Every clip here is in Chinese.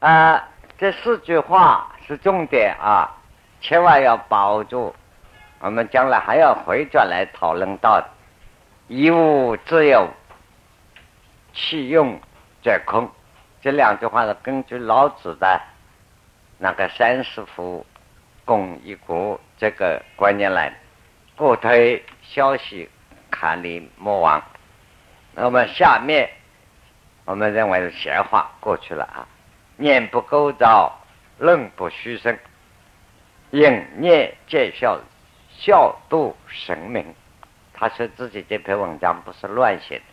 啊，这四句话是重点啊，千万要把握住。我们将来还要回转来讨论到“一物自有，其用者空”这两句话是根据老子的那个“三十夫，共一国”这个观念来的。过推消息，看理莫忘。那么下面，我们认为是闲话过去了啊。念不构造，论不虚声，应念见效，效度神明。他说自己这篇文章不是乱写的，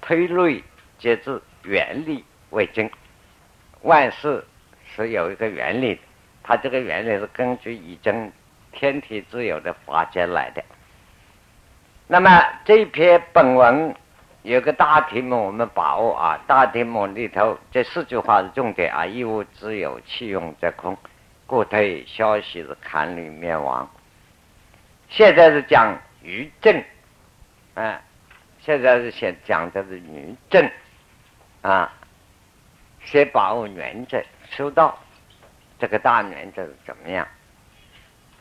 推论皆自原理为真。万事是有一个原理的，他这个原理是根据已经天体自由的法界来的。那么这篇本文。有个大题目，我们把握啊！大题目里头这四句话是重点啊：一物自有，其用则空，故推消息是坎里灭亡。现在是讲余正，啊，现在是先讲的是余正，啊，先把握原则，收到这个大原则是怎么样？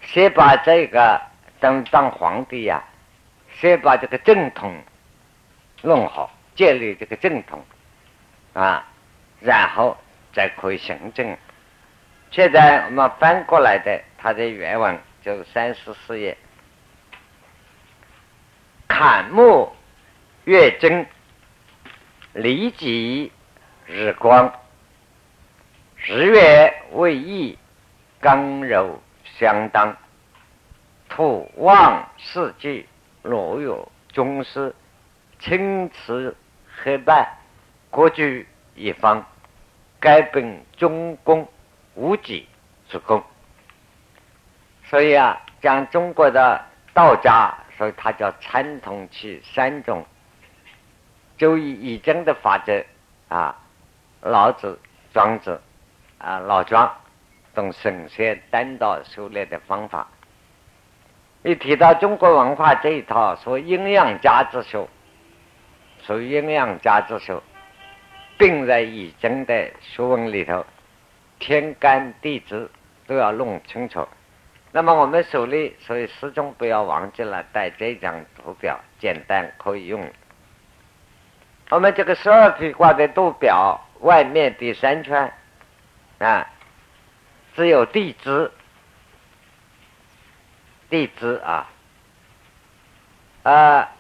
先把这个当当皇帝呀，先把这个正统。弄好，建立这个正统啊，然后再可以行政。现在我们翻过来的，它的原文就是三十四页：砍木月真，离己日光，日月为义，刚柔相当，土旺四季，若有宗师。青瓷黑白，各具一方，该本中宫无己之功。所以啊，讲中国的道家，所以它叫参同其三种，就以易经的法则啊，老子、庄子啊，老庄懂神仙单道修炼的方法。一提到中国文化这一套，说阴阳家之学。属于阴阳家之说，并在易经的学问里头，天干地支都要弄清楚。那么我们手里，所以始终不要忘记了带这张图表，简单可以用。我们这个十二批卦的度表外面第三圈啊，只有地支，地支啊，啊，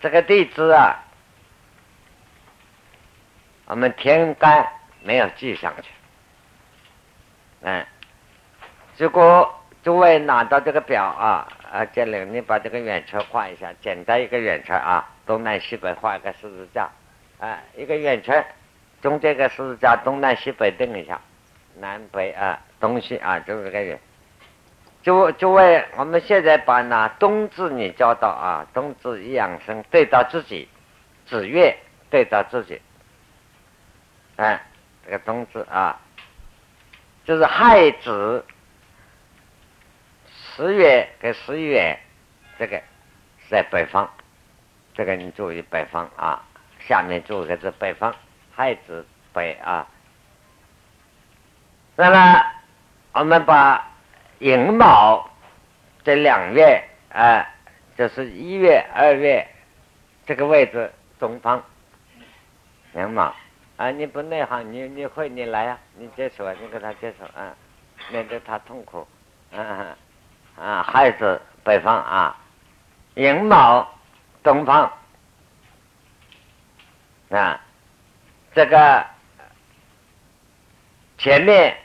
这个地支啊。我们天干没有记上去，嗯，如果诸位拿到这个表啊啊，建林，你把这个圆圈画一下，简单一个圆圈啊，东南西北画一个十字架，啊，一个圆圈，中间个十字架，东南西北定一下，南北啊，东西啊，就是这个圆。诸诸位，我们现在把那冬至你教到啊，冬至养生对到自己，子月对到自己。哎，这个冬至啊，就是亥子十月跟十一月，这个在北方，这个你注意北方啊。下面注意个是北方，亥子北啊。那么我们把寅卯这两月啊，就是一月、二月这个位置东方，寅卯。啊，你不内行，你你会你来呀，你接受啊，你跟他接受啊，免得他痛苦，啊啊，孩子北方啊，寅卯东方啊，这个前面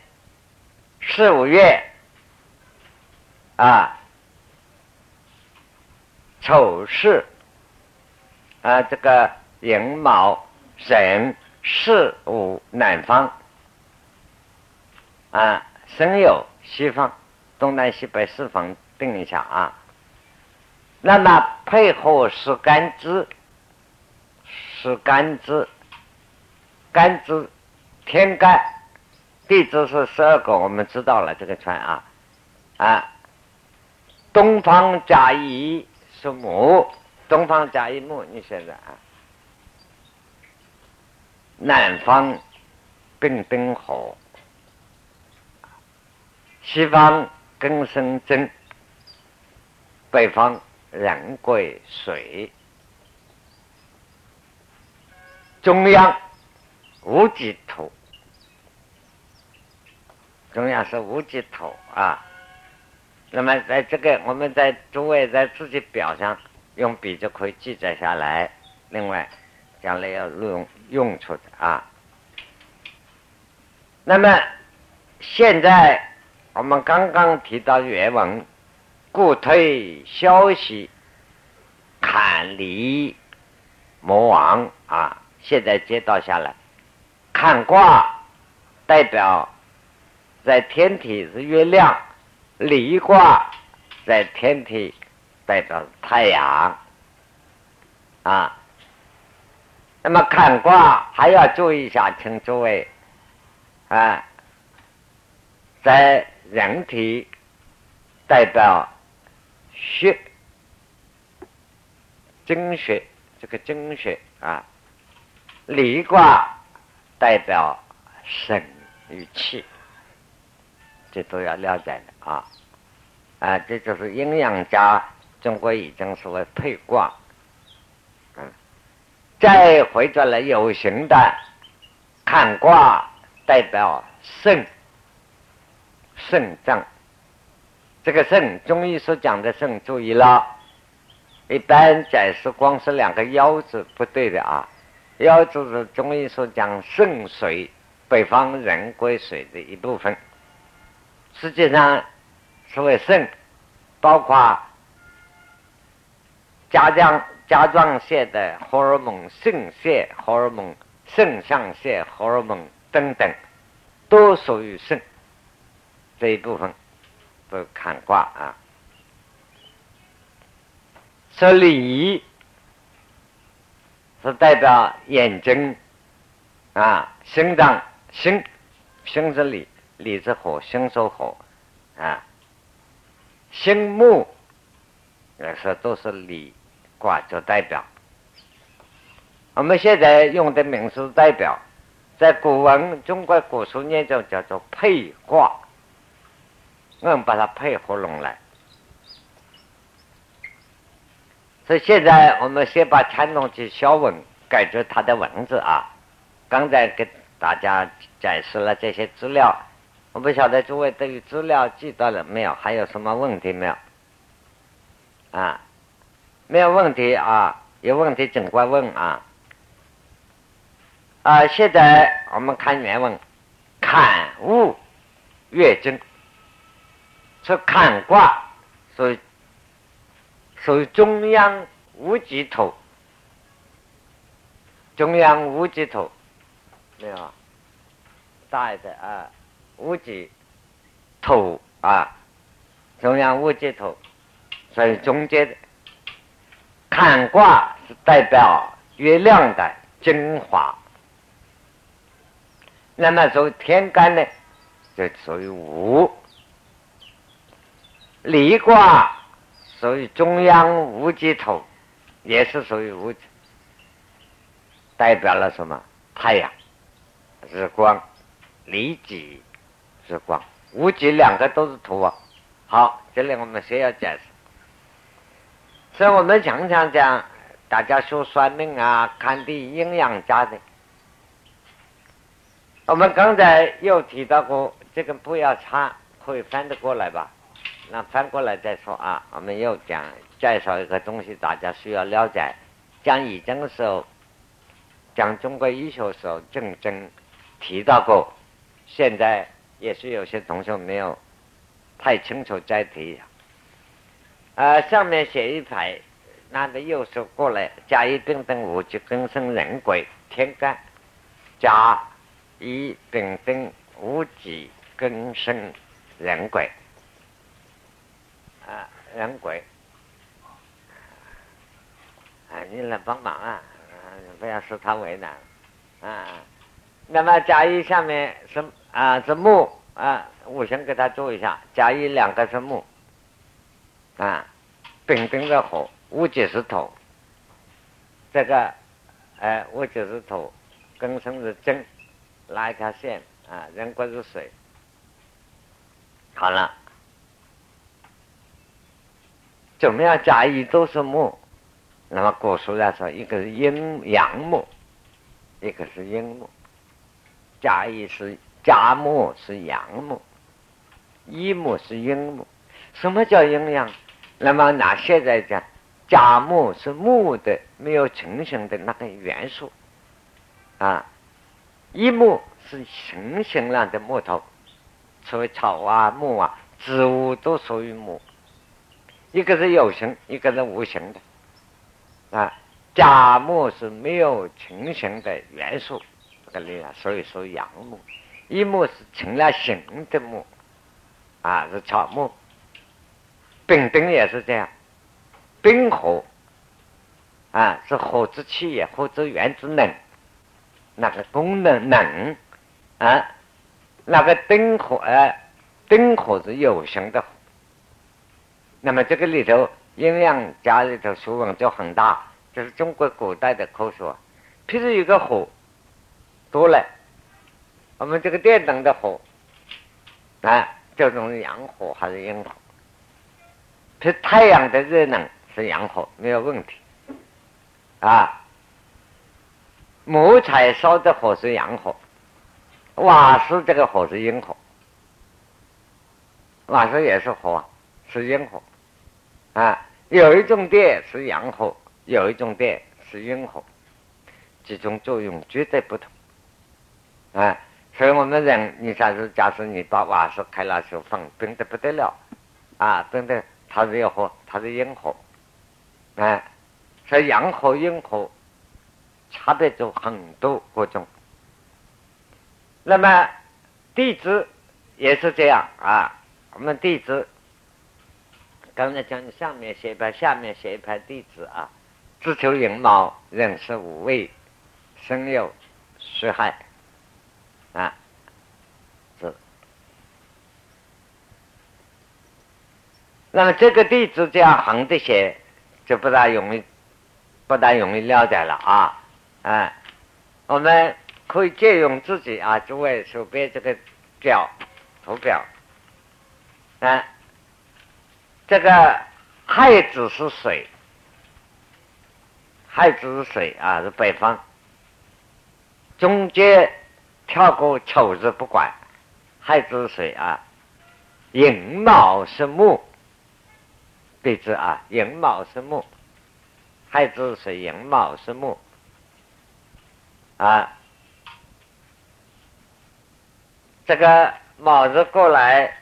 四五月啊，丑事啊，这个寅卯壬。四五南方，啊，申酉西方，东南西北四方定一下啊。那么配合是干支，是干支，干支天干，地支是十二个，我们知道了这个圈啊啊。东方甲乙是木，东方甲乙木，你现在啊。南方丙丁火，西方庚申真，北方壬癸水，中央无极土，中央是无极土啊。那么在这个，我们在诸位在自己表上用笔就可以记载下来。另外，将来要用用处的啊。那么现在我们刚刚提到原文，故推消息，坎离魔王啊。现在接到下来，坎卦代表在天体是月亮。离卦在天体代表太阳啊，那么坎卦还要注意一下，请诸位啊，在人体代表血精血，这个精血啊，离卦代表肾与气。这都要了解的啊，啊，这就是阴阳家，中国已经是为配卦，再回转来有形的看卦，代表肾，肾脏，这个肾，中医所讲的肾，注意了，一般解释光是两个腰字不对的啊，腰字是中医所讲肾水，北方人归水的一部分。实际上，所谓肾，包括甲状甲状腺的荷尔蒙、肾腺荷尔蒙、肾上腺荷尔蒙等等，都属于肾这一部分，都看卦啊。说理是代表眼睛啊，心脏心，心是理。李之火，心属火，啊，心木，也是都是李卦做代表。我们现在用的名词代表，在古文中国古书念中叫做配卦，我们把它配合拢来。所以现在我们先把乾隆记小文改成它的文字啊。刚才给大家展示了这些资料。我不晓得诸位对于资料记到了没有？还有什么问题没有？啊，没有问题啊，有问题尽管问啊。啊，现在我们看原文，坎物月经，说坎卦属于属于中央无极土，中央无极土，没有啊大一点啊。无极土啊，中央无极土，所以中间的坎卦是代表月亮的精华。那么属天干呢，就属于无；离卦属于中央无极土，也是属于无，代表了什么？太阳、日光、离极。日光，无极两个都是土啊。好，这里我们先要解释。所以我们常常讲，大家说算命啊，看地阴阳家的。我们刚才又提到过，这个不要差，可以翻得过来吧？那翻过来再说啊。我们又讲介绍一个东西，大家需要了解。讲易经的时候，讲中国医学的时候，正正提到过。现在。也是有些同学没有太清楚再提，呃，上面写一排，那个右手过来，甲乙丙丁戊己庚申壬癸天干，甲乙丙丁戊己庚申壬癸，啊，壬癸，啊，你来帮忙啊，不要使他为难，啊，那么甲乙下面是。啊，是木啊，我先给他做一下。甲乙两个是木，啊，丙丁的火，戊己是土，这个，哎，戊己是土，庚申是金，拉一条线啊，人过入水，好了，怎么样？甲乙都是木，那么古书来说，一个是阴阳木，一个是阴木。甲乙是甲木是阳木，乙木是阴木。什么叫阴阳？那么拿现在讲，甲木是木的没有成型的那个元素啊，乙木是成型了的木头，所以草啊木啊植物都属于木。一个是有形，一个是无形的啊。甲木是没有成型的元素，这个力量，所以说阳木。乙木是成了形的木啊，是草木。丙丁也是这样，丙火啊是火之气也，火之源之能，那个功能能啊，那个丁火啊，丁火是有形的。那么这个里头阴阳家里头学问就很大，这是中国古代的科学。譬如一个火多了，我们这个电灯的火啊，这种阳火还是阴火？是太阳的热能是阳火，没有问题啊。木材烧的火是阳火，瓦斯这个火是阴火，瓦斯也是火，是阴火啊。有一种电是阳火，有一种电是阴火，几种作用绝对不同啊。所以我们人，你假如假设你把瓦斯开了时候放冰的不得了啊，冰的。它是要火，它是阴火，哎，所以阳火、阴火差别就很多各种。那么地支也是这样啊，我们地支刚才讲的上面写一排，下面写一排地支啊，自求寅卯，壬是五位，生酉戌亥啊。那么这个地址这样横着写，就不大容易，不大容易了解了啊！啊，我们可以借用自己啊，诸位手边这个表图表，啊，这个亥子是水，亥子是水啊，是北方，中间跳过丑字不管，亥子是水啊，寅卯是木。对之啊，寅卯是木，亥子是寅卯是木啊。这个卯日过来，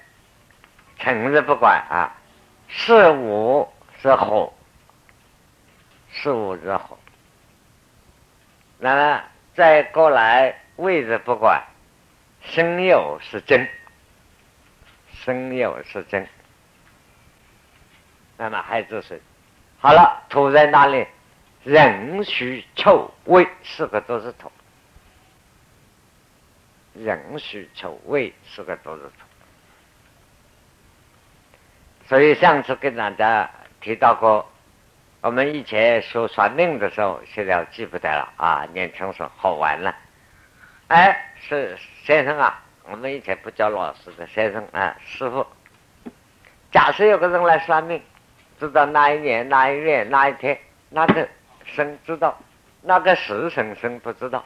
辰日不管啊。巳午是火，巳午是火。那么再过来位置不管，申酉是真，申酉是真。那么孩子是，好了，土在哪里？壬戌丑未四个都是土，壬戌丑未四个都是土。所以上次跟大家提到过，我们以前说算命的时候，现在记不得了啊。年轻时好玩了，哎，是先生啊，我们以前不叫老师的先生啊，师傅。假设有个人来算命。知道哪一年哪一月哪一天那个生知道，那个时辰生不知道，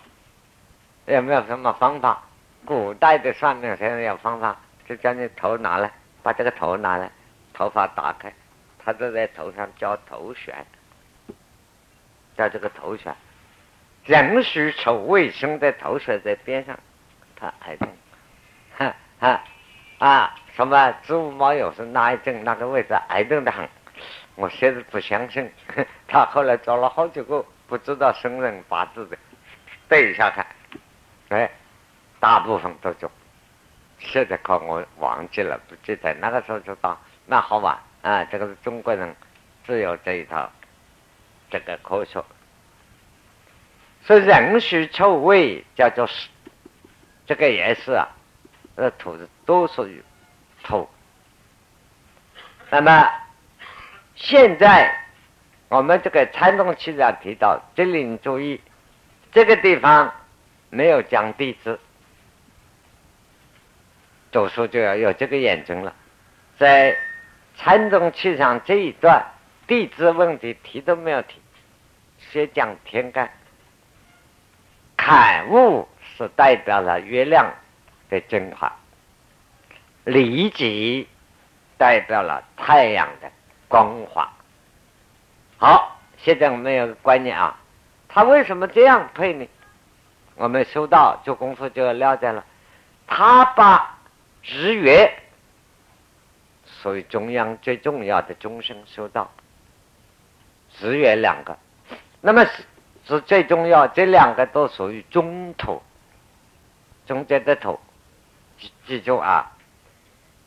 有没有什么方法？古代的算命先生有方法，就将你头拿来，把这个头拿来，头发打开，他就在头上叫头旋，叫这个头旋。壬戌丑未生的头旋在边上，他癌症，哈哈啊，什么子午卯酉是哪一症？那个位置癌症的很。我现在不相信，他后来找了好几个不知道生人八字的对一下看，哎，大部分都中。现在可我忘记了，不记得那个时候就到，那好吧啊！这个是中国人只有这一套这个科学。所以壬戌丑未叫做这个也是啊，这土是都属于土。那么。现在我们这个参众气上提到，这里你注意，这个地方没有讲地支，读书就要有这个眼睛了。在禅宗气上这一段，地质问题提都没有提，先讲天干。坎物是代表了月亮的精华，离己代表了太阳的光滑。好，现在我们有个观念啊，他为什么这样配呢？我们修道做功夫就要了解了，他把日月属于中央最重要的终生修道，日月两个，那么是是最重要，这两个都属于中土，中间的土，记记住啊，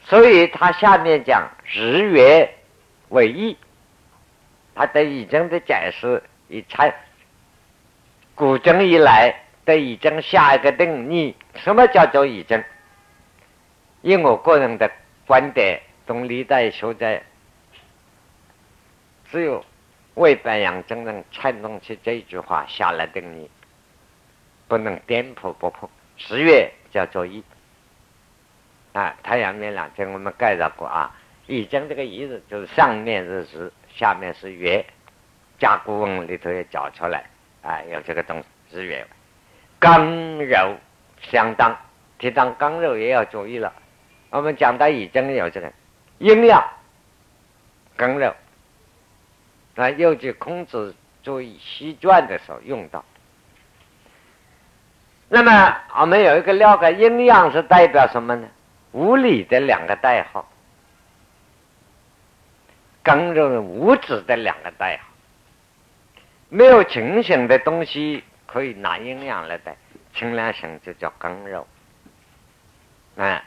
所以他下面讲日月为一，他的已经的解释一参古今以来。对已经下一个定义，什么叫做已经？以我个人的观点，从历代学者，只有魏白杨真正参动起这句话下了定义，不能颠扑不破。十月叫做一啊，太阳面两天我们介绍过啊，已经这个一日就是上面是日，下面是月，甲骨文里头也找出来啊，有这个东西日月。刚柔相当，提到刚柔也要注意了。我们讲到已经有这个阴阳刚柔，啊，尤其孔子注意西传的时候用到。那么我们有一个了解，阴阳是代表什么呢？物理的两个代号，刚柔是物质的两个代号，没有清醒的东西。可以拿阴阳来代，清凉型就叫刚柔，啊，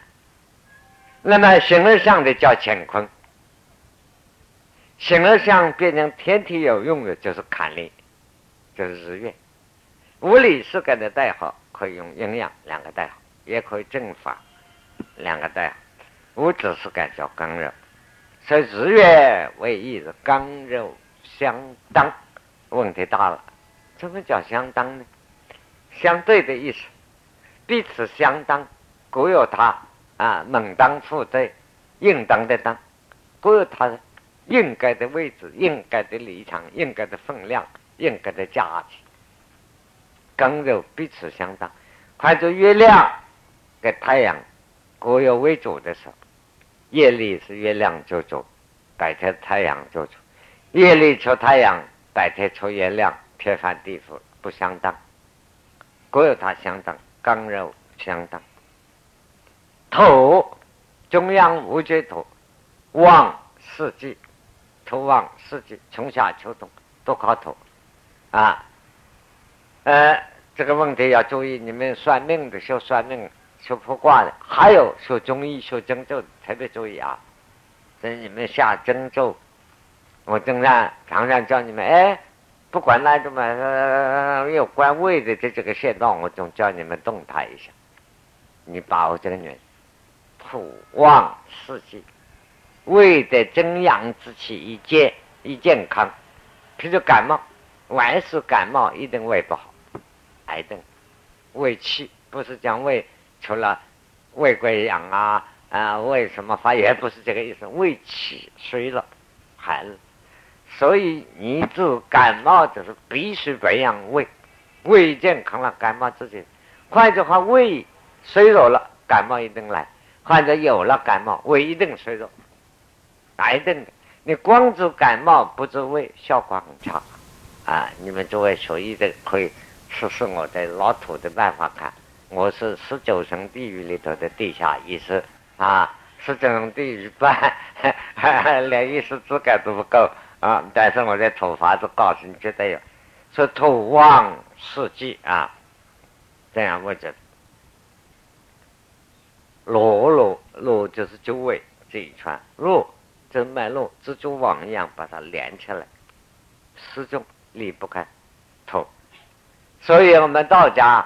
那么形而上的叫乾坤，形而上变成天体有用的就是坎力，就是日月，物理世界的代号可以用阴阳两个代号，也可以正法两个代号，物质世界叫刚柔，所以日月为一，是刚柔相当，问题大了。什么叫相当呢？相对的意思，彼此相当，各有他啊，门当户对，应当的当，各有他应该的位置、应该的立场、应该的分量、应该的价值。刚柔彼此相当，看着月亮跟太阳各有为主的时候，夜里是月亮做主，白天太阳做主，夜里出太阳，白天出月亮。天翻地覆不相当，各有它相当，刚柔相当。土中央无绝土，旺四季，土旺四季，春夏秋冬都靠土啊。呃，这个问题要注意，你们算命的修算命、修卜卦的，还有修中医、修针灸，特别注意啊。在你们下针灸，我经常常常叫你们哎。不管哪种嘛，呃有关胃的这这个穴道，我总叫你们动它一下。你把握这个女人土旺四季，胃的真阳之气一健一健康。譬如感冒，万事感冒一定胃不好，癌症，胃气不是讲胃除了胃溃疡啊啊胃什么发炎，不是这个意思，胃气衰了，寒了。所以你治感冒就是必须培养胃，胃健康了，感冒自己。换句话，胃衰弱了，感冒一定来；或者有了感冒，胃一定衰弱，一定的。你光治感冒不治胃，效果很差。啊，你们作为学医的，可以试试我的老土的办法看。我是十九层地狱里头的地下医师啊，十九层地狱办，连医师资格都不够。啊！但是我在土法子告诉你，绝对有，说土旺四季啊，这样我觉得，络络络就是周围这一串络，这脉络蜘蛛网一样把它连起来，始终离不开土。所以我们道家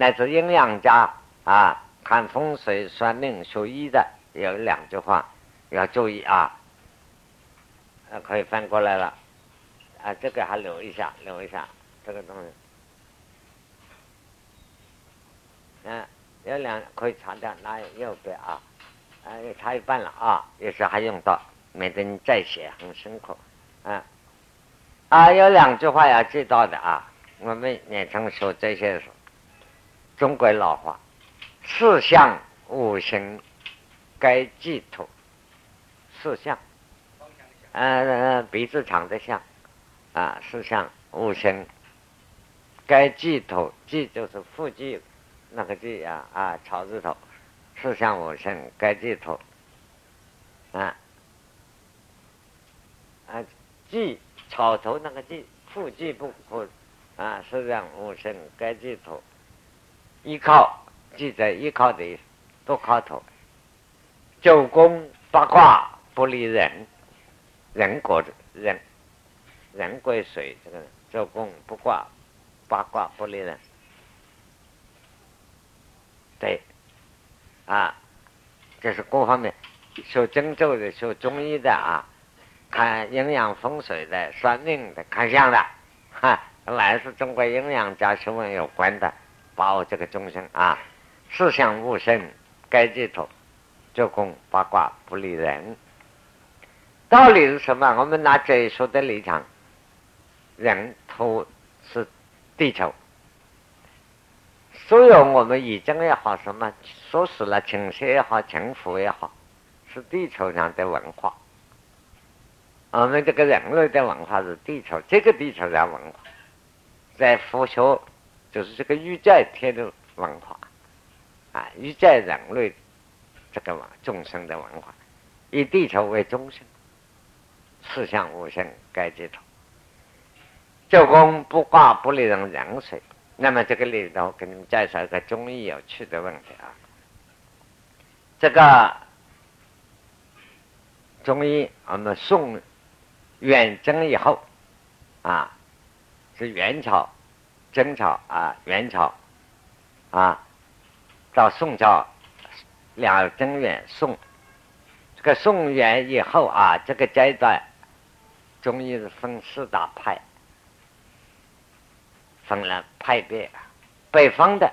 乃至阴阳家啊，看风水、算命、学医的有两句话要注意啊。啊，可以翻过来了，啊，这个还留一下，留一下这个东西。嗯，有两可以擦掉那右边啊，啊，擦一半了啊，有时还用到，免得你再写很辛苦，啊，啊，有两句话要记到的啊，我们也常说这些中国老话，四象五行该记图，四象，呃，鼻子长的象，啊，四象五行该记图，记就是腹肌。那个字呀啊，草字头，四象五行该记头，啊。啊，记草头那个记，腹记不可啊，四象五行该记头，依靠记在依靠的多靠头，九宫八卦不离人，人国人，人归水这个九宫不卦八卦不离人。对，啊，这是各方面学针灸的、学中医的啊，看营养风水的、算命的、看相的，哈，来是中国营养家学问有关的，把握这个众生啊，四象五生该记住，九宫八卦不离人。道理是什么？我们拿这一说的立场，人头是地球。所有我们已经也好，什么说死了，情绪也好，情福也好，是地球上的文化。我们这个人类的文化是地球这个地球上文化，在佛学就是这个宇宙天的文化啊，宇宙人类这个众生的文化，以地球为中心，四象五行该记住，九宫不挂不离人人水。那么这个里头给你们介绍一个中医有趣的问题啊。这个中医，我们宋远征以后啊，是元朝、征朝啊，元朝啊，到宋朝两征元宋，这个宋元以后啊，这个阶段中医是分四大派。分了派别，北方的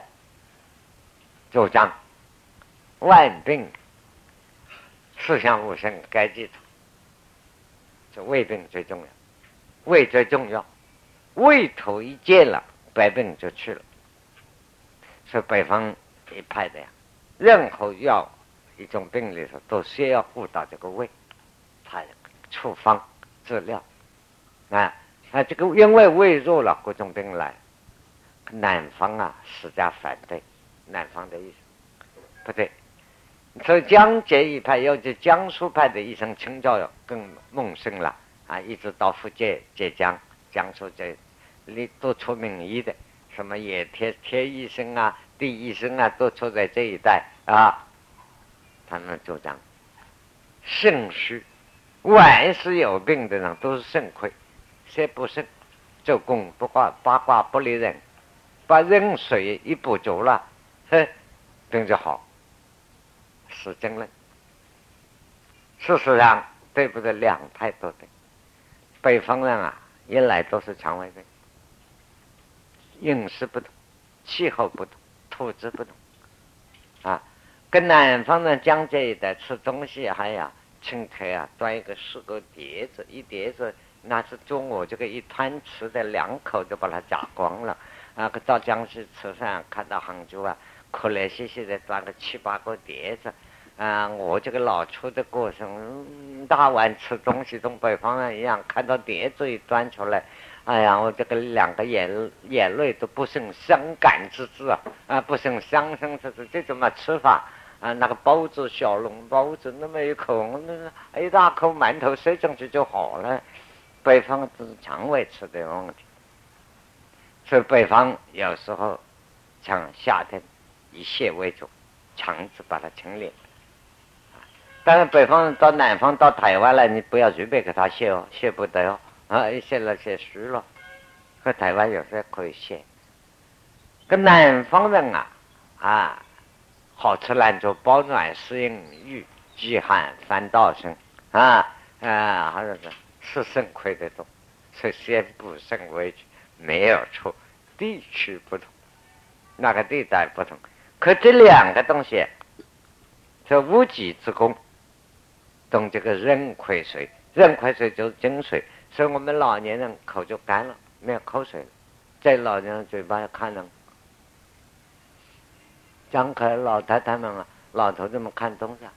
主张万病四象五神该记住，这胃病最重要，胃最重要，胃头一健了，百病就去了。是北方一派的呀，任何药一种病里头都需要顾到这个胃，他处方治疗啊啊，这个因为胃弱了，各种病来。南方啊，施加反对，南方的医生不对。所以江浙一派，尤其江苏派的医生请教更孟盛了啊！一直到福建、浙江、江苏这你都出名医的，什么叶铁铁医生啊、地医生啊，都出在这一带啊。他们主张肾虚，万事有病的人都是肾亏，肾不肾，做工不挂八卦不离人。把人水一补足了，嘿，病就好，是真的。事实上，对不对？两派都对。北方人啊，一来都是肠胃病，饮食不同，气候不同，土质不同，啊，跟南方人讲这一带吃东西还要请客啊，端一个四个碟子，一碟子那是中午这个一团吃的两口就把它夹光了。啊，到江西吃饭，看到杭州啊，可怜兮兮的端个七八个碟子，啊，我这个老粗的过程，大碗吃东西，同北方人一样，看到碟子一端出来，哎呀，我这个两个眼眼泪都不胜伤感之至啊，啊，不胜伤心之至，这怎么吃法？啊，那个包子小笼包子那么一口，那一大口馒头塞进去就好了。北方只是肠胃吃的问题。所以北方有时候像夏天以泻为主，强制把它清理。但是北方到南方到台湾来，你不要随便给他泻哦，泻不得哦，啊，一些那些虚了。和台湾有时候可以泻。跟南方人啊啊，好吃懒做，保暖适应御饥寒烦道生啊啊，还有是是肾亏的多，所以先补肾为主。没有错，地区不同，那个地带不同，可这两个东西，这无极之功，懂这个壬癸水，壬癸水就是金水，所以我们老年人口就干了，没有口水了，在老年人嘴巴看能张开，老太太们啊，老头子们看东西啊，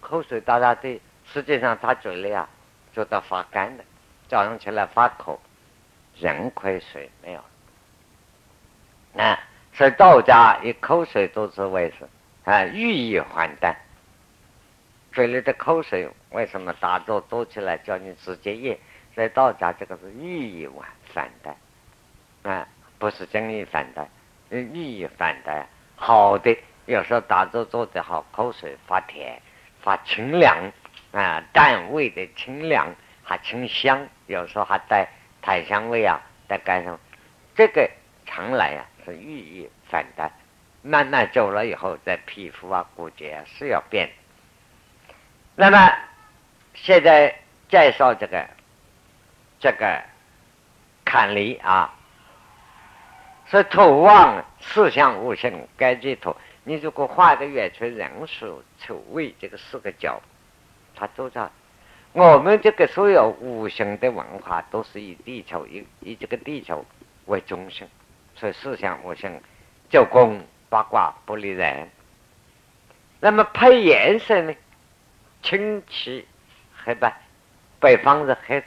口水哒哒的，实际上他嘴里啊，就到发干的，早上起来发口，人亏水没有。啊，所以道家以口水都是为是啊，寓意还丹。嘴里的口水为什么打坐多起来叫你直接咽？所以道家这个是寓意反的，啊，不是真意反的，寓意反的。好的，有时候打坐做得好，口水发甜，发清凉啊，淡味的清凉，还清香，有时候还带檀香味啊，带干什么？这个常来啊。是寓意反弹，慢慢久了以后，在皮肤啊、骨节啊是要变。那么现在介绍这个这个坎离啊，是土旺四象五行该记土。你如果画的圆圈，人数、丑位这个四个角，它都在。我们这个所有五行的文化都是以地球以以这个地球为中心。所以四象五行，九宫八卦不离人。那么配颜色呢？青漆黑白，北方是黑色，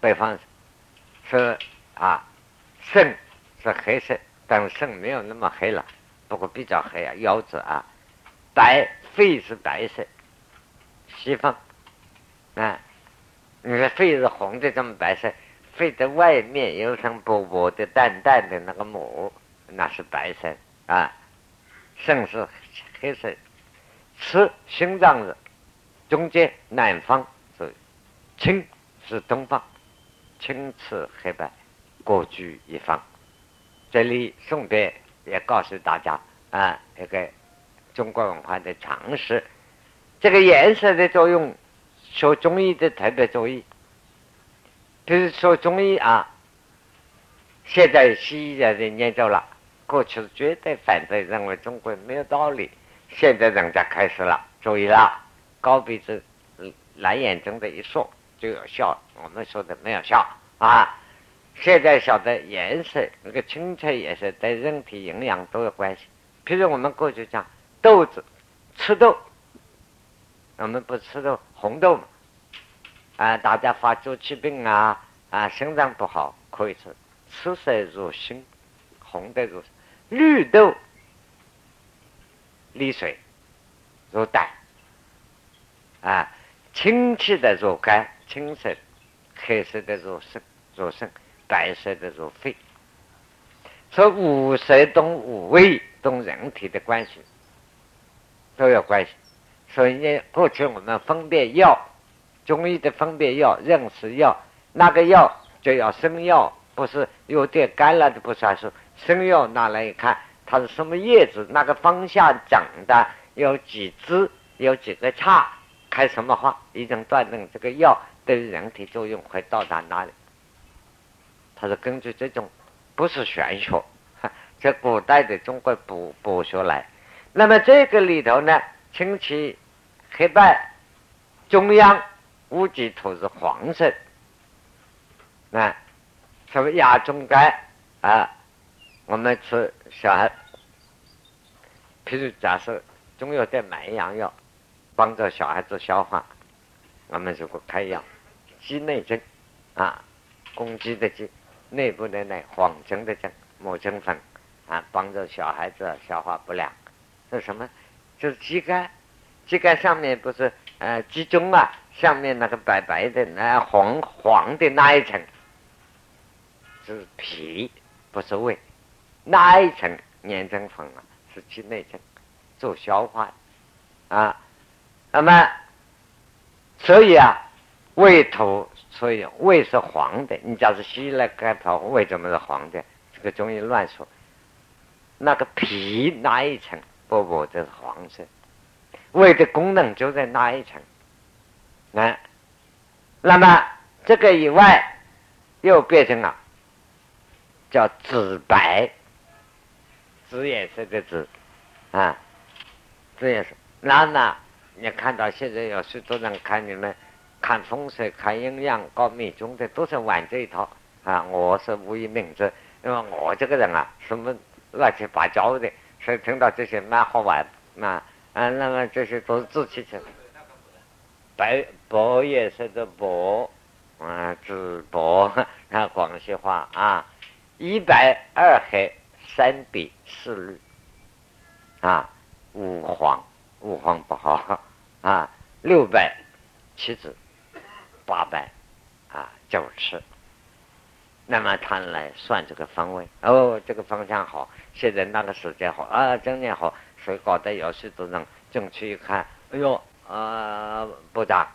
北方是啊，肾是黑色，但肾没有那么黑了，不过比较黑啊，腰子啊，白肺是白色，西方啊，你说肺是红的，这么白色？肺的外面有层薄薄的、淡淡的那个膜，那是白色啊。肾是黑色，吃心脏是中间南方是青是东方，青赤黑白各居一方。这里顺便也告诉大家啊，一个中国文化的常识，这个颜色的作用，学中医的特别注意。比如说中医啊，现在西医的人研究了，过去绝对反对，认为中国没有道理。现在人家开始了，注意了，高鼻子、蓝眼睛的一说就有效，我们说的没有效啊。现在晓得颜色，那个青菜颜色对人体营养都有关系。譬如我们过去讲豆子，吃豆，我们不吃豆红豆嘛。啊，大家发足气病啊，啊，心脏不好可以吃，赤色入心，红的入绿豆利水入胆，啊，清气的入肝，青色、黑色的入肾，入肾，白色的入肺。说五色同五味同人体的关系都有关系，所以呢，过去我们分辨药。中医的分辨药，认识药，那个药就要生药，不是有点干了的不算数。生药拿来一看，它是什么叶子，那个方向长的，有几枝，有几个叉，开什么花，已经断定这个药对人体作用会到达哪里。它是根据这种，不是玄学，这古代的中国补补学来。那么这个里头呢，青旗黑白中央。乌鸡土是黄色，那什么亚中肝啊？我们吃小孩，譬如假设中药店买一样药，帮助小孩子消化，我们如果开药，鸡内针啊，公鸡的鸡，内部的内黄精的精，母精粉啊，帮助小孩子消化不良，是什么？就是鸡肝，鸡肝上面不是呃鸡中啊？上面那个白白的、那黄黄的那一层是皮，不是胃。那一层粘成粉啊，是去内层做消化啊。那么，所以啊，胃土，所以胃是黄的。你假是西医来开头，为什么是黄的？这个中医乱说。那个皮那一层薄薄的黄色，胃的功能就在那一层。啊，那么这个以外，又变成了叫紫白，紫颜色的紫，啊，紫颜色。那那，你看到现在有许多人看你们看风水、看阴阳、搞命中的，都是玩这一套啊。我是无以名之，因为我这个人啊，什么乱七八糟的，所以听到这些蛮好玩啊。啊，那么这些都是自欺欺人。白白颜色的白，啊，紫白，啊，广西话啊，一白二黑三比四绿，啊，五黄五黄不好 啊，六白七紫，八白啊九赤。那么他来算这个方位，哦，这个方向好，现在那个时间好啊，今年好，所以搞得有许多人进去一看，哎呦。啊，部长，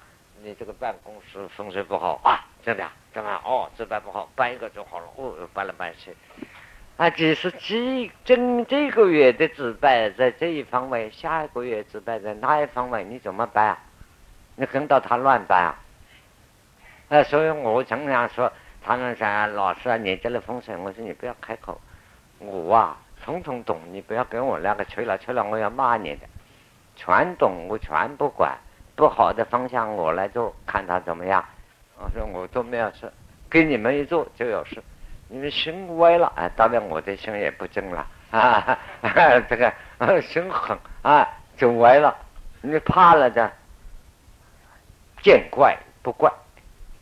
你这个办公室风水不好啊？真的？干嘛？哦，这办不好，搬一个就好了。哦，搬来搬去。啊，即使几整这个月的值班在这一方位，下一个月值班在哪一方位？你怎么办啊？你跟到他乱办啊？啊，所以我常常说，他们说老师啊，你这里风水，我说你不要开口，我啊，统统懂，你不要跟我两个吹了吹了，我要骂你的。全懂，我全不管，不好的方向我来做，看他怎么样。我说我都没有事，给你们一做就有事。你们心歪了，哎，当然我的心也不正了 啊。这个心狠啊，就歪了。你怕了的，见怪不怪，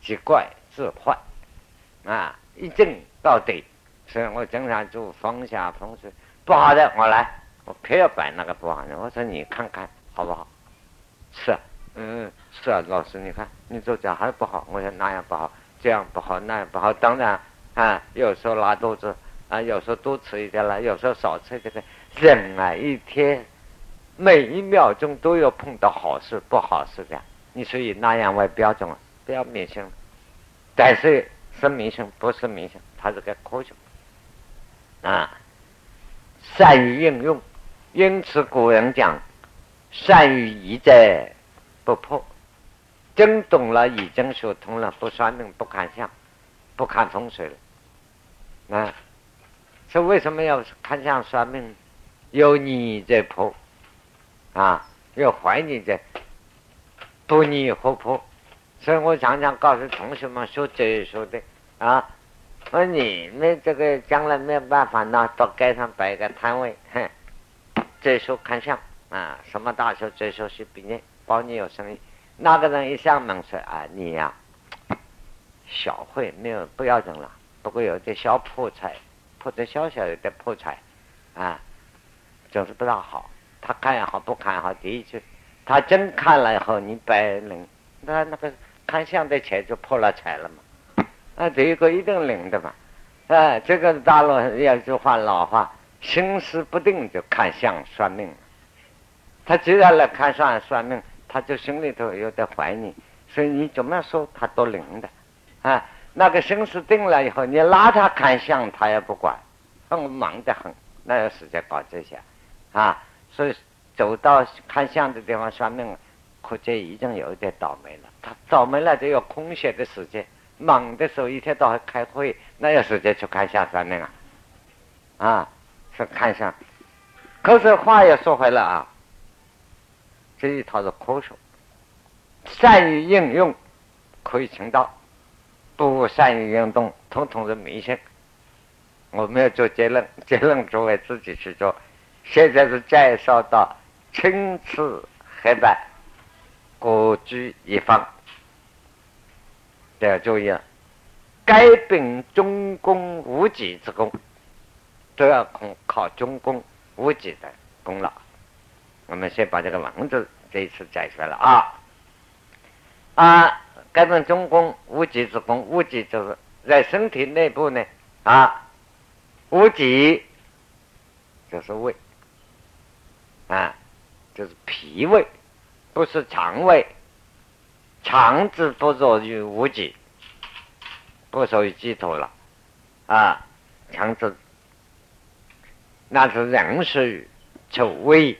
即怪自坏啊，一正到底。所以我经常做风下风水，不好的我来。我偏要摆那个不好的，我说你看看好不好？是，嗯，是啊，老师，你看你做这还不好，我说那样不好，这样不好，那样不好。当然啊，有时候拉肚子啊，有时候多吃一点了，有时候少吃一点。人啊，一天每一秒钟都有碰到好事不好事的，你所以那样为标准，不要迷信。但是是迷信，不是迷信，它是个科学啊，善于应用。因此，古人讲：“善于易者不破。”真懂了，已经学通了，不算命，不看相，不看风水了。啊，这为什么要看相算命？有你在破，啊，有坏你在不逆和破。所以我常常告诉同学们学这学的啊，说你们这个将来没有办法呢，到街上摆个摊位，哼。这时候看相啊，什么大学这时候是毕业，保你有生意。那个人一上门说啊，你呀，小会没有不要紧了，不过有点小破财，破的小小有点破财，啊，总是不大好。他看也好，不看也好，第一句，他真看了以后，你摆灵，那那个看相的钱就破了财了嘛。那，这一个一定灵的嘛。啊，这个大陆有句话老话。心思不定就看相算命，他既然来看相算命，他就心里头有点怀疑，所以你怎么说他都灵的，啊，那个心思定了以后，你拉他看相，他也不管，很忙得很，哪有时间搞这些，啊，所以走到看相的地方算命，可见已经有点倒霉了。他倒霉了就有空闲的时间，忙的时候一天到晚开会，哪有时间去看相算命啊？啊。是看相，可是话又说回来啊，这一套是科学，善于应用可以成道，不善于运动，统统是迷信。我没有做结论，结论作为自己去做。现在是介绍到青赤黑白各居一方，都要注意啊。该本中宫无己之功。都要靠靠中宫无己的功劳。我们先把这个文字这一次摘出来了啊啊！该本中宫无极之功，无极就是在身体内部呢啊，无极就是胃啊，就是脾胃，不是肠胃，肠子不属于无极，不属于鸡头了啊，肠子。那是人是求胃，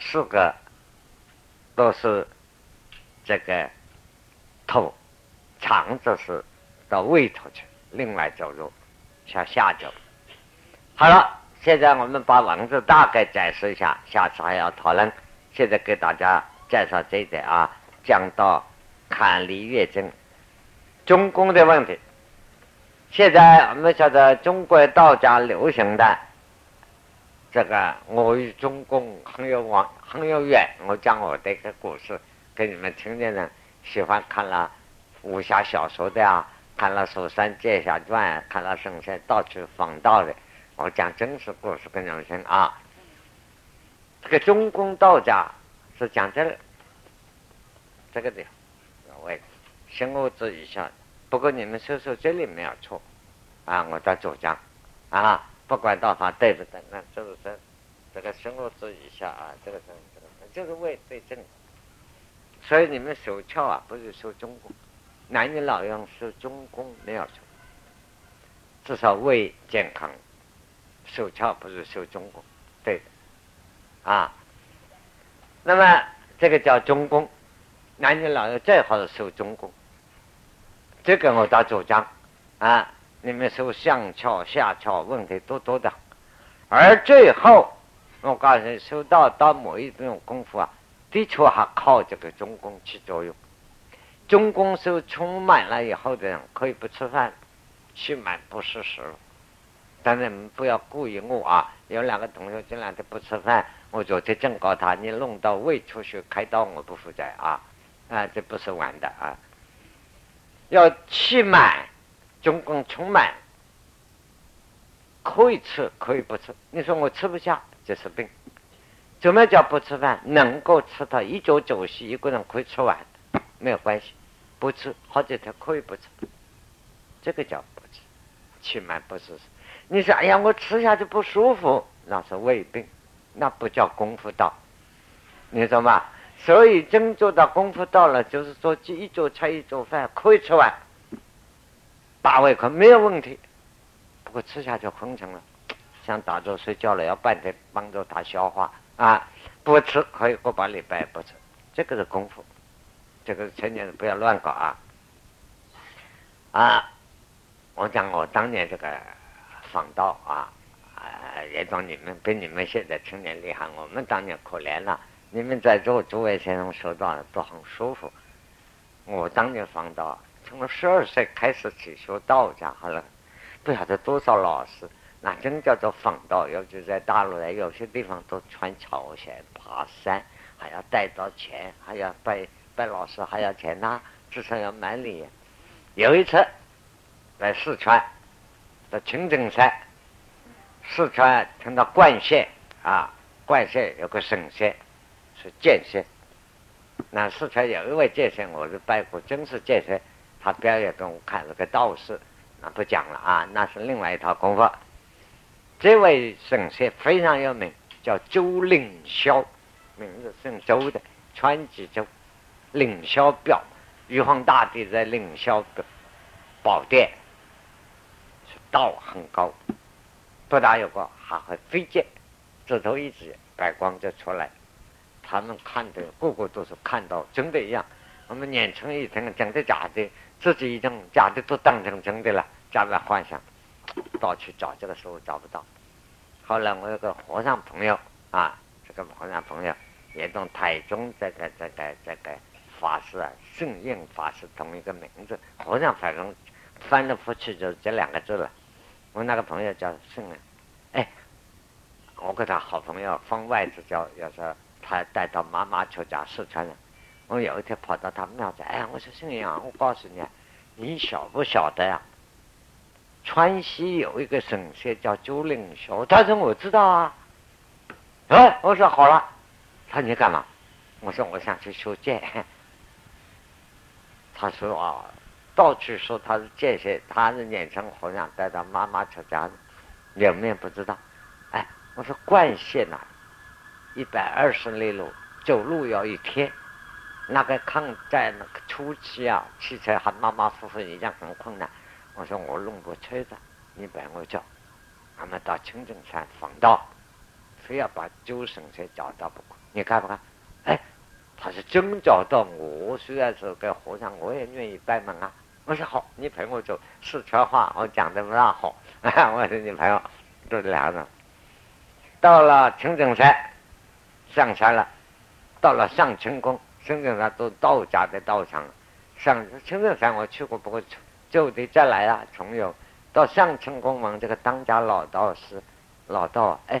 四个都是这个头，肠子是到胃头去，另外走路向下走。好了，现在我们把文字大概解释一下，下次还要讨论。现在给大家介绍这一点啊，讲到坎离月经中宫的问题。现在我们晓得中国道家流行的这个，我与中宫很有往很有缘。我讲我的一个故事给你们听听呢，喜欢看了武侠小说的啊，看了《蜀山剑侠传》，看了神仙到处访道的。我讲真实故事跟人生啊！这个中公道家是讲这个这个的，各位，先我注意一下。不过你们说说这里没有错啊，我在主张啊，不管道法对不对，那就是说这个先我注意一下啊，这个是这个就是为对症。所以你们手窍啊，不是说中公，男女老幼说中公没有错，至少胃健康。手窍不是说中宫，对，啊，那么这个叫中宫，男女老幼最好是受中宫，这个我倒主张，啊，你们说上翘下翘问题多多的，而最后我告诉你，受到到某一种功夫啊，的确还靠这个中宫起作用，中宫受充满了以后的人可以不吃饭，气满不食食。但是不要故意我啊！有两个同学这两天不吃饭，我昨天正告他，你弄到胃出血开刀，我不负责啊！啊，这不是玩的啊！要气满，中宫充满，可以吃，可以不吃。你说我吃不下，这是病。怎么叫不吃饭？能够吃到一桌酒席，一个人可以吃完，没有关系。不吃好几天可以不吃，这个叫不吃。气满不是。你说：“哎呀，我吃下去不舒服，那是胃病，那不叫功夫到。你知道吗？所以真做到功夫到了，就是说一桌菜一桌饭可以吃完，大胃口没有问题。不过吃下去昏沉了，想打坐睡觉了，要半天帮助他消化啊。不吃可以过把礼拜不吃，这个是功夫，这个是成年人不要乱搞啊。啊，我讲我当年这个。”访道啊，啊，也当你们比你们现在青年厉害，我们当年可怜了。你们在座诸位先生说到都很舒服。我当年访道，从十二岁开始去学道家，好了，不晓得多少老师，那真叫做访道。尤其在大陆来有些地方都穿朝鲜爬山，还要带到钱，还要拜拜老师，还要钱呐，至少要买礼。有一次在四川。在青城山，四川听到冠县啊，冠县有个省县是剑县。那四川有一位剑仙，我是拜过，真是剑仙。他表演给我看了个道士，那不讲了啊，那是另外一套功夫。这位神仙非常有名，叫周凌霄，名字姓周的，川籍周。凌霄表，玉皇大帝在凌霄宝殿。道很高，不大有个还会飞剑，指头一指，白光就出来。他们看的个个都是看到真的一样。我们年轻一层真的假的，自己一种假的都当成真的了，加在幻想，到处找这个时候找不到。后来我有个和尚朋友啊，这个和尚朋友也从台中这个这个这个法师啊，圣印法师同一个名字，和尚反正翻来覆去就是这两个字了。我那个朋友叫圣人，哎，我跟他好朋友方外子叫，有时候他带到妈妈去家四川人。我有一天跑到他庙子，哎，我说圣人啊，我告诉你，你晓不晓得呀？川西有一个省县叫周令小，他说我知道啊。哎，我说好了，他说你干嘛？我说我想去修剑。他说啊。到处说他是剑仙，他是年轻和尚带他妈妈出家的，有没有不知道？哎，我说冠县呐，一百二十里路，走路要一天。那个抗战那个初期啊，汽车还马马虎虎一样很困难。我说我弄部车子，你陪我叫，他们到青城山访道，非要把周省车找到不可。你看不看？哎，他是真找到我，虽然是个和尚，我也愿意拜门啊。我说好，你陪我走。四川话我讲的不大好，我说你陪我，都两个人。到了青城山，上山了。到了上清宫，青城山都道家的道场。上青城山我去过，不过就得再来啊，重游。到上清宫门，这个当家老道士，老道哎，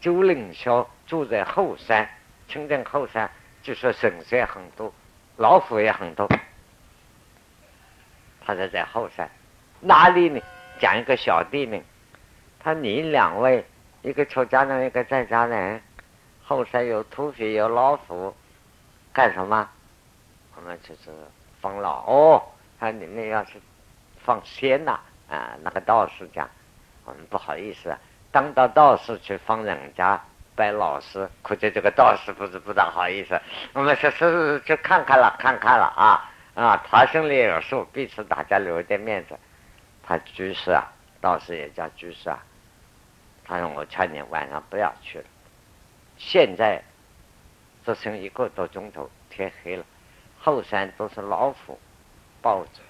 周令霄住在后山，清镇后山，就说神仙很多，老虎也很多。他就在后山，哪里呢？讲一个小弟呢，他你两位，一个出家人，一个在家人，后山有土匪，有老虎，干什么？我们就是放老哦，他你们要是放仙呐，啊，那个道士讲，我们不好意思，当到道士去放人家拜老师，估计这个道士不是不大好意思，我们是是去看看了，看看了啊。啊，他心里有数，彼此大家留一点面子。他居士啊，道士也叫居士啊。他说：“我劝你晚上不要去了。现在只剩一个多钟头，天黑了，后山都是老虎、豹子。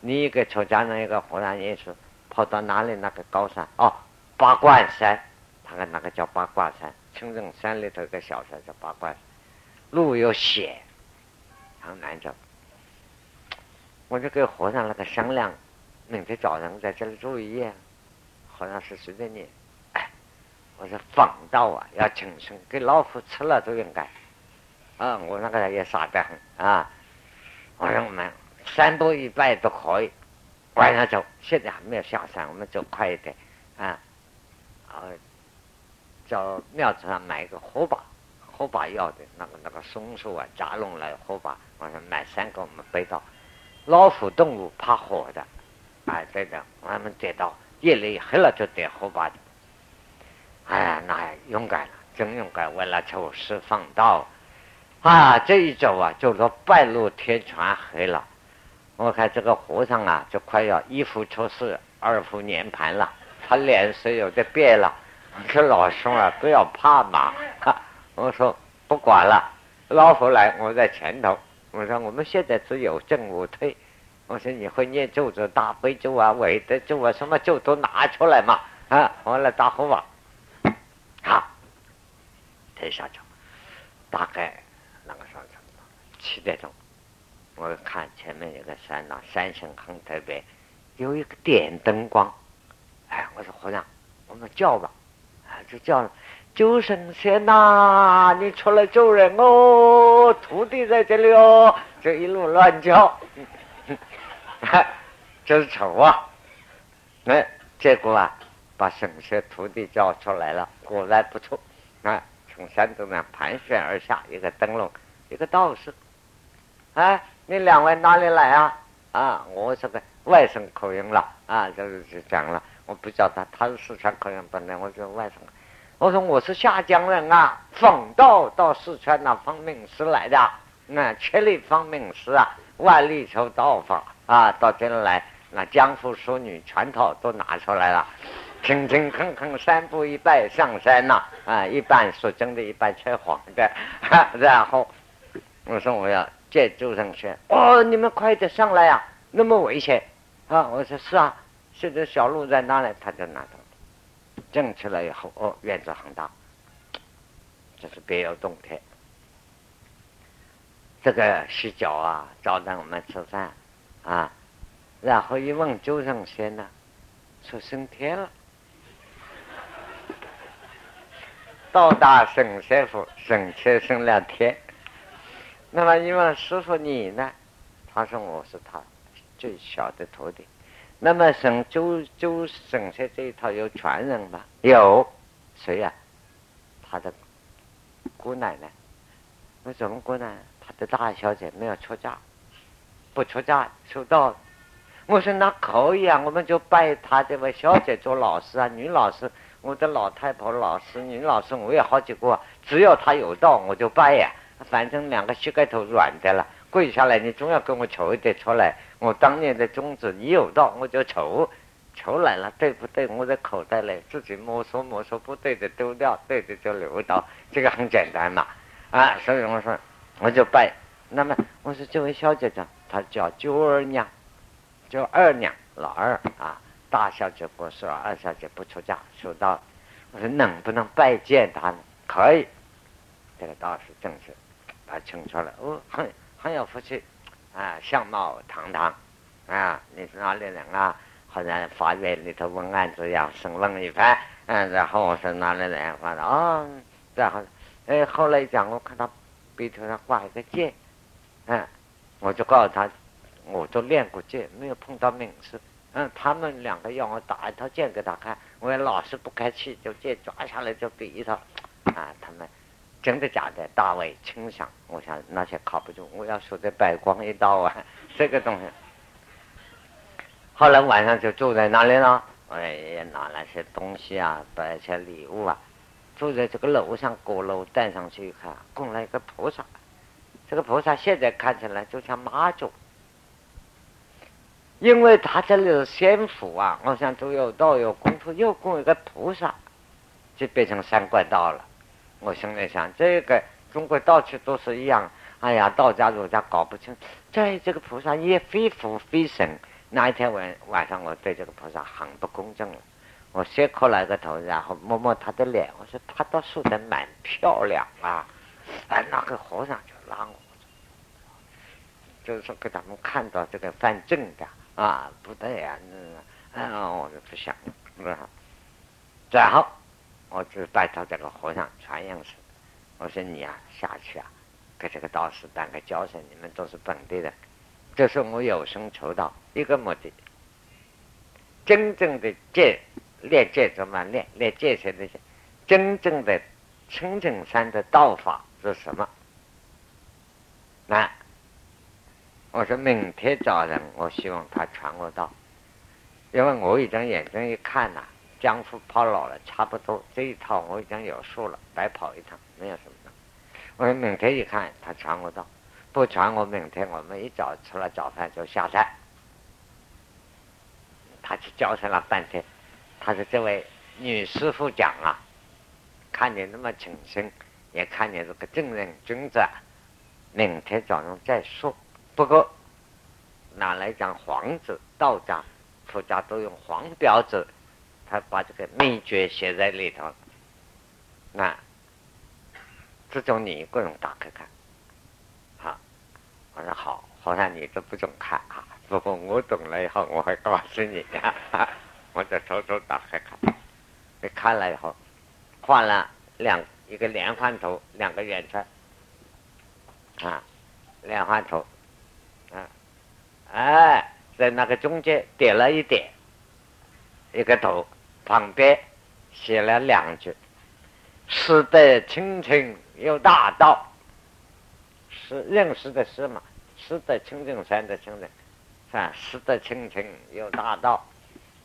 你一个出家人，一个和尚，也是跑到哪里那个高山？哦，八卦山。他看那个叫八卦山，清正山里头一个小山叫八卦山，路又险，很难走。”我就跟和尚那个商量，明天早上在这里住一夜。和尚是随便你，哎，我说放道啊，要谨慎，给老虎吃了都应该。啊，我那个人也傻得很啊。我说我们三步一拜都可以，晚上走，现在还没有下山，我们走快一点啊。啊，叫庙子上买一个火把，火把要的那个那个松树啊，夹拢来火把，我说买三个，我们背到。老虎动物怕火的，啊，对的，我们点到夜里黑了就点火把的。哎呀，那勇敢了，真勇敢！为了求释放道，啊，这一走啊，就说半路天全黑了。我看这个和尚啊，就快要一夫出世，二夫涅盘了，他脸色有点变了。说老兄啊，不要怕嘛。我说不管了，老虎来，我在前头。我说我们现在只有进无退。我说你会念咒子、大悲咒啊、韦德咒啊，什么咒都拿出来嘛啊！完了打火把，好，退下去。大概那个时候七点钟，我看前面有个山呐，山形很特别，有一个点灯光。哎，我说和尚，我们叫吧，啊，就叫了。救神仙呐，你出来救人哦！徒弟在这里哦，就一路乱叫，真丑啊！哎，结果啊，把神仙徒弟叫出来了，果然不错。啊，从山洞上盘旋而下一个灯笼，一个道士。哎，你两位哪里来啊？啊，我这个外省口音了。啊，就是就讲了，我不叫他，他是四川口音，本来我就外省。我说我是下江人啊，访道到四川那方名师来的，那千里方名师啊，万里求道法。啊，到这里来，那江湖淑女全套都拿出来了，勤勤恳恳三步一拜上山呐，啊，一半说真的，一半吹谎的，然后我说我要见周生轩，哦，你们快点上来呀，那么危险啊！我说是啊，现在小路在哪里？他就拿着。整起来以后，哦，院子很大，这是别有洞天。这个洗脚啊，招待我们吃饭啊，然后一问周正仙呢，说升天了。到达省师傅，省车升了天。那么一问师傅你呢？他说我是他最小的徒弟。那么省周周省下这一套有传人吗？有，谁呀？他的姑奶奶。那什么姑奶奶？他的大小姐没有出嫁，不出嫁出道。我说那可以啊，我们就拜他这位小姐做老师啊，女老师。我的老太婆老师，女老师我有好几个，只要她有道我就拜呀。反正两个膝盖头软的了，跪下来你总要跟我求一点出来。我当年的宗旨，你有道我就求，求来了对不对？我在口袋里自己摸索摸索，不对的丢掉，对的就留到，这个很简单嘛，啊，所以我说我就拜。那么我说这位小姐姐，她叫九儿娘，就二娘老二啊，大小姐过世了，二小姐不出嫁，收到。我说能不能拜见他呢？可以。这个道士正是他清楚了，哦，很很有福气啊，相貌堂堂啊，你是哪里人啊？好像法院里头问案子一样，审问一番。嗯，然后我说哪里人？反正哦，然后哎，后来讲我看他鼻头上挂一个剑，嗯，我就告诉他，我都练过剑，没有碰到名师。嗯，他们两个要我打一套剑给他看，我老是不开气，就剑抓下来就比一套。啊，他们真的假的？大为清赏，我想那些靠不住，我要说的白光一道啊，这个东西。后来晚上就住在那里了？哎，拿那些东西啊，摆一些礼物啊，住在这个楼上阁楼带上去一看，供了一个菩萨。这个菩萨现在看起来就像妈祖。因为他这里是仙府啊，我想都有道有功夫，又供一个菩萨，就变成三怪道了。我心里想，这个中国到处都是一样。哎呀，道家儒家搞不清，在这个菩萨也非佛非神。那一天晚晚上，我对这个菩萨很不公正了。我先磕了一个头，然后摸摸他的脸，我说他倒梳得蛮漂亮啊。哎，那个和尚就拉我，就是说给他们看到这个犯正的。啊，不对呀，那，嗯，我就不想，是最后，我就拜托这个和尚传样式，我说你啊，下去啊，给这个道士当个教授，你们都是本地人，这是我有生求道一个目的。真正的戒练戒怎么练？练戒学那些真正的清净山的道法是什么？那。我说明天早上，我希望他传我道，因为我已经眼睛一看呐，江湖跑老了，差不多这一套我已经有数了，白跑一趟，没有什么的。我说明天一看他传我道，不传我明天我们一早吃了早饭就下山。他去教上了半天，他说这位女师傅讲啊，看你那么谨慎，也看你这个正人君子，明天早上再说。不过，哪来讲皇子，道家、佛家都用黄标子，他把这个秘诀写在里头。那这种你不用打开看，好，我说好，好像你都不准看啊。不过我懂了以后，我会告诉你的。我就偷偷打开看，你看了以后，画了两一个连环图，两个圆圈，啊，连环图。哎，在那个中间点了一点，一个头，旁边写了两句：“识得清净有大道。”是认识的是嘛？识得清净山的清净，是吧？识得清净有大道。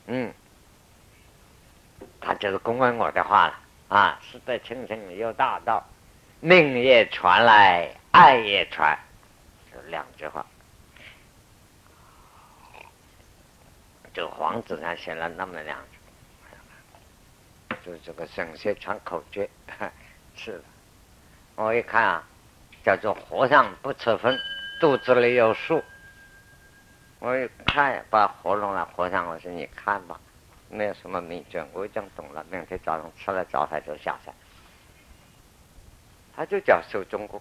嗯，他就是恭问我的话了啊！识得清净有大道，命也传来，爱也传，就两句话。就黄纸上写了那么两就这个神仙传口诀，是的。我一看啊，叫做和尚不吃荤，肚子里有数。我一看，把合拢了。和尚，我说你看吧，没有什么秘诀，我已经懂了。明天早上吃了早饭就下山。他就叫守中宫，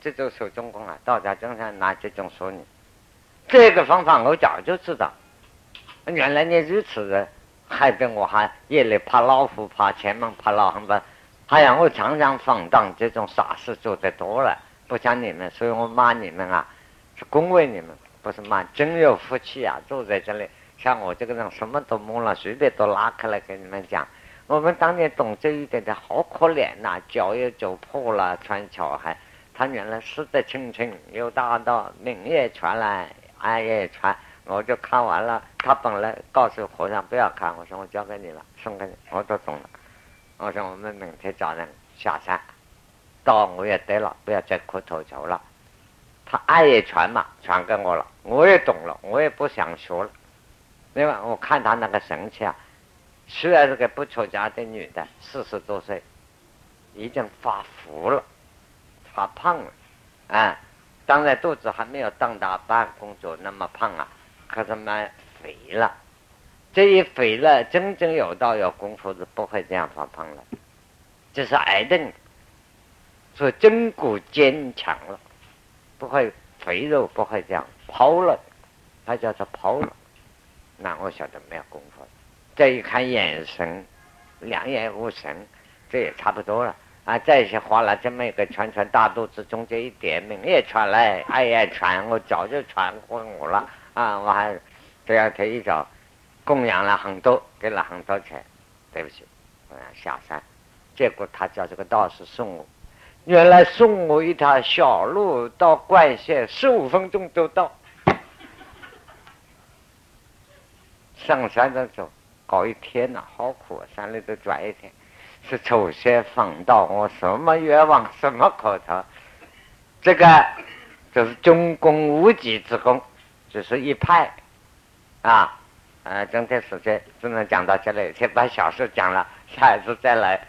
这种守中宫啊，道家经常拿这种说你。这个方法我早就知道，原来你如此的，害得我还夜里怕老虎、怕前门、怕老汉吧？哎呀，我常常放荡，这种傻事做得多了，不像你们，所以我骂你们啊，是恭维你们，不是骂，真有福气啊！坐在这里，像我这个人什么都懵了，随便都拉开来跟你们讲。我们当年懂这一点的好可怜呐，脚也走破了，穿桥还，他原来死得清清，又大道，名也传来。哎也传，我就看完了。他本来告诉和尚不要看，我说我交给你了，送给你，我都懂了。我说我们明天早上下山，到我也得了，不要再磕头求了。他爱也传嘛，传给我了，我也懂了，我也不想学了。另外我看他那个神气啊，虽然是个不出家的女的，四十多岁，已经发福了，发胖了，啊。当然肚子还没有当大，八公主那么胖啊，可是蛮肥了。这一肥了，真正有道有功夫是不会这样发胖了，这是癌症，所以筋骨坚强了，不会肥肉不会这样抛了，他叫做抛了。那我晓得没有功夫。再一看眼神，两眼无神，这也差不多了啊！再一些画了这么一个圈圈，大肚子中间一点明也传来，哎呀传，我早就传昏我了啊！我还这样他一找。供养了很多，给了很多钱，对不起，我要下山。结果他叫这个道士送我，原来送我一条小路到灌县，十五分钟就到。上山的时候，搞一天呐，好苦啊，山里头转一天，是抽仙访道，我什么愿望，什么口头，这个就是中宫无极之功，只是一派啊。呃，今天时间只能讲到这里，先把小事讲了，下一次再来。